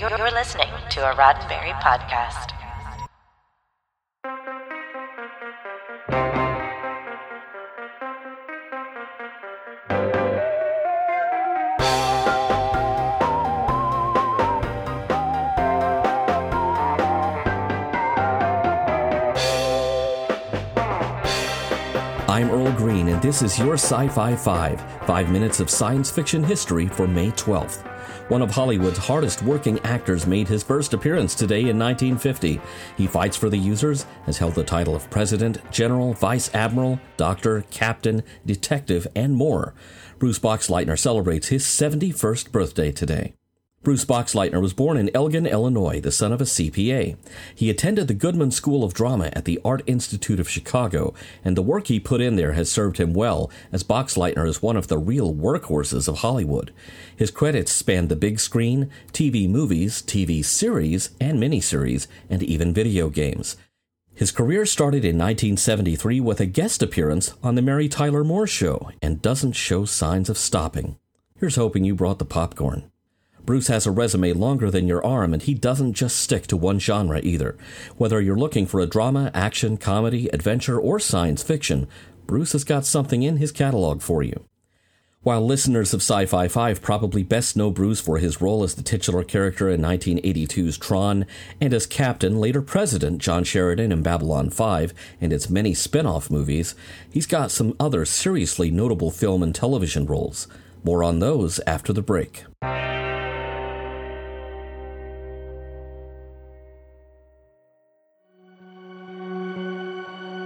You're, listening to a Roddenberry podcast. I'm Earl Green, and this is your Sci Fi 5, five minutes of science fiction history for May 12th. One of Hollywood's hardest working actors made his first appearance today in 1950. He fights for the users, has held the title of President, General, Vice Admiral, Doctor, Captain, Detective, and more. Bruce Boxleitner celebrates his 71st birthday today. Bruce Boxleitner was born in Elgin, Illinois, the son of a CPA. He attended the Goodman School of Drama at the Art Institute of Chicago, and the work he put in there has served him well, as Boxleitner is one of the real workhorses of Hollywood. His credits span the big screen, TV movies, TV series, and miniseries, and even video games. His career started in 1973 with a guest appearance on The Mary Tyler Moore Show and doesn't show signs of stopping. Here's hoping you brought the popcorn. Bruce has a resume longer than your arm, and he doesn't just stick to one genre either. Whether you're looking for a drama, action, comedy, adventure, or science fiction, Bruce has got something in his catalog for you. While listeners of Sci Fi 5 probably best know Bruce for his role as the titular character in 1982's Tron and as Captain, later President John Sheridan in Babylon 5 and its many spin off movies, he's got some other seriously notable film and television roles. More on those after the break.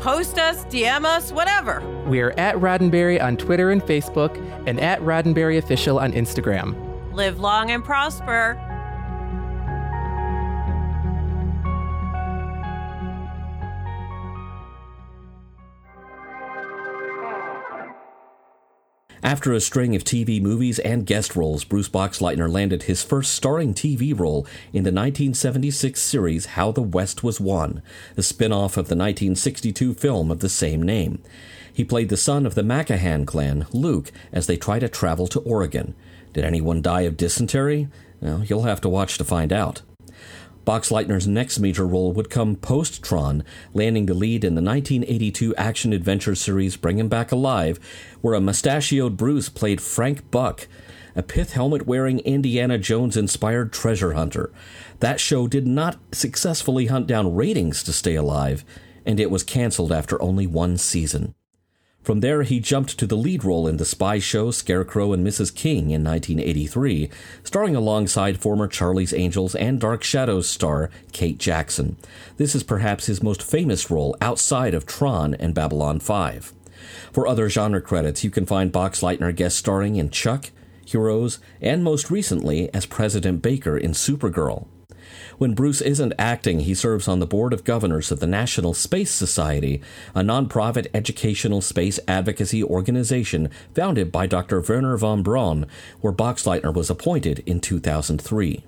Post us, DM us, whatever. We are at Roddenberry on Twitter and Facebook, and at Roddenberry Official on Instagram. Live long and prosper. After a string of TV movies and guest roles, Bruce Boxleitner landed his first starring TV role in the 1976 series How the West Was Won, a spin off of the 1962 film of the same name. He played the son of the Macahan clan, Luke, as they try to travel to Oregon. Did anyone die of dysentery? Well, you'll have to watch to find out. Boxleitner's next major role would come post Tron, landing the lead in the 1982 action adventure series Bring Him Back Alive, where a mustachioed Bruce played Frank Buck, a pith helmet wearing Indiana Jones inspired treasure hunter. That show did not successfully hunt down ratings to stay alive, and it was canceled after only one season. From there, he jumped to the lead role in the spy show Scarecrow and Mrs. King in 1983, starring alongside former Charlie's Angels and Dark Shadows star Kate Jackson. This is perhaps his most famous role outside of Tron and Babylon 5. For other genre credits, you can find Boxleitner guest starring in Chuck, Heroes, and most recently as President Baker in Supergirl. When Bruce isn't acting, he serves on the board of governors of the National Space Society, a nonprofit educational space advocacy organization founded by Dr. Wernher von Braun, where Boxleitner was appointed in 2003.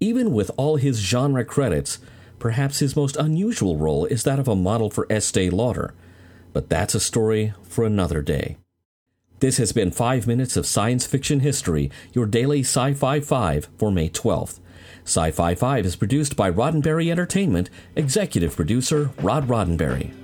Even with all his genre credits, perhaps his most unusual role is that of a model for Estee Lauder. But that's a story for another day. This has been 5 Minutes of Science Fiction History, your daily Sci Fi 5 for May 12th. Sci Fi 5 is produced by Roddenberry Entertainment, executive producer Rod Roddenberry.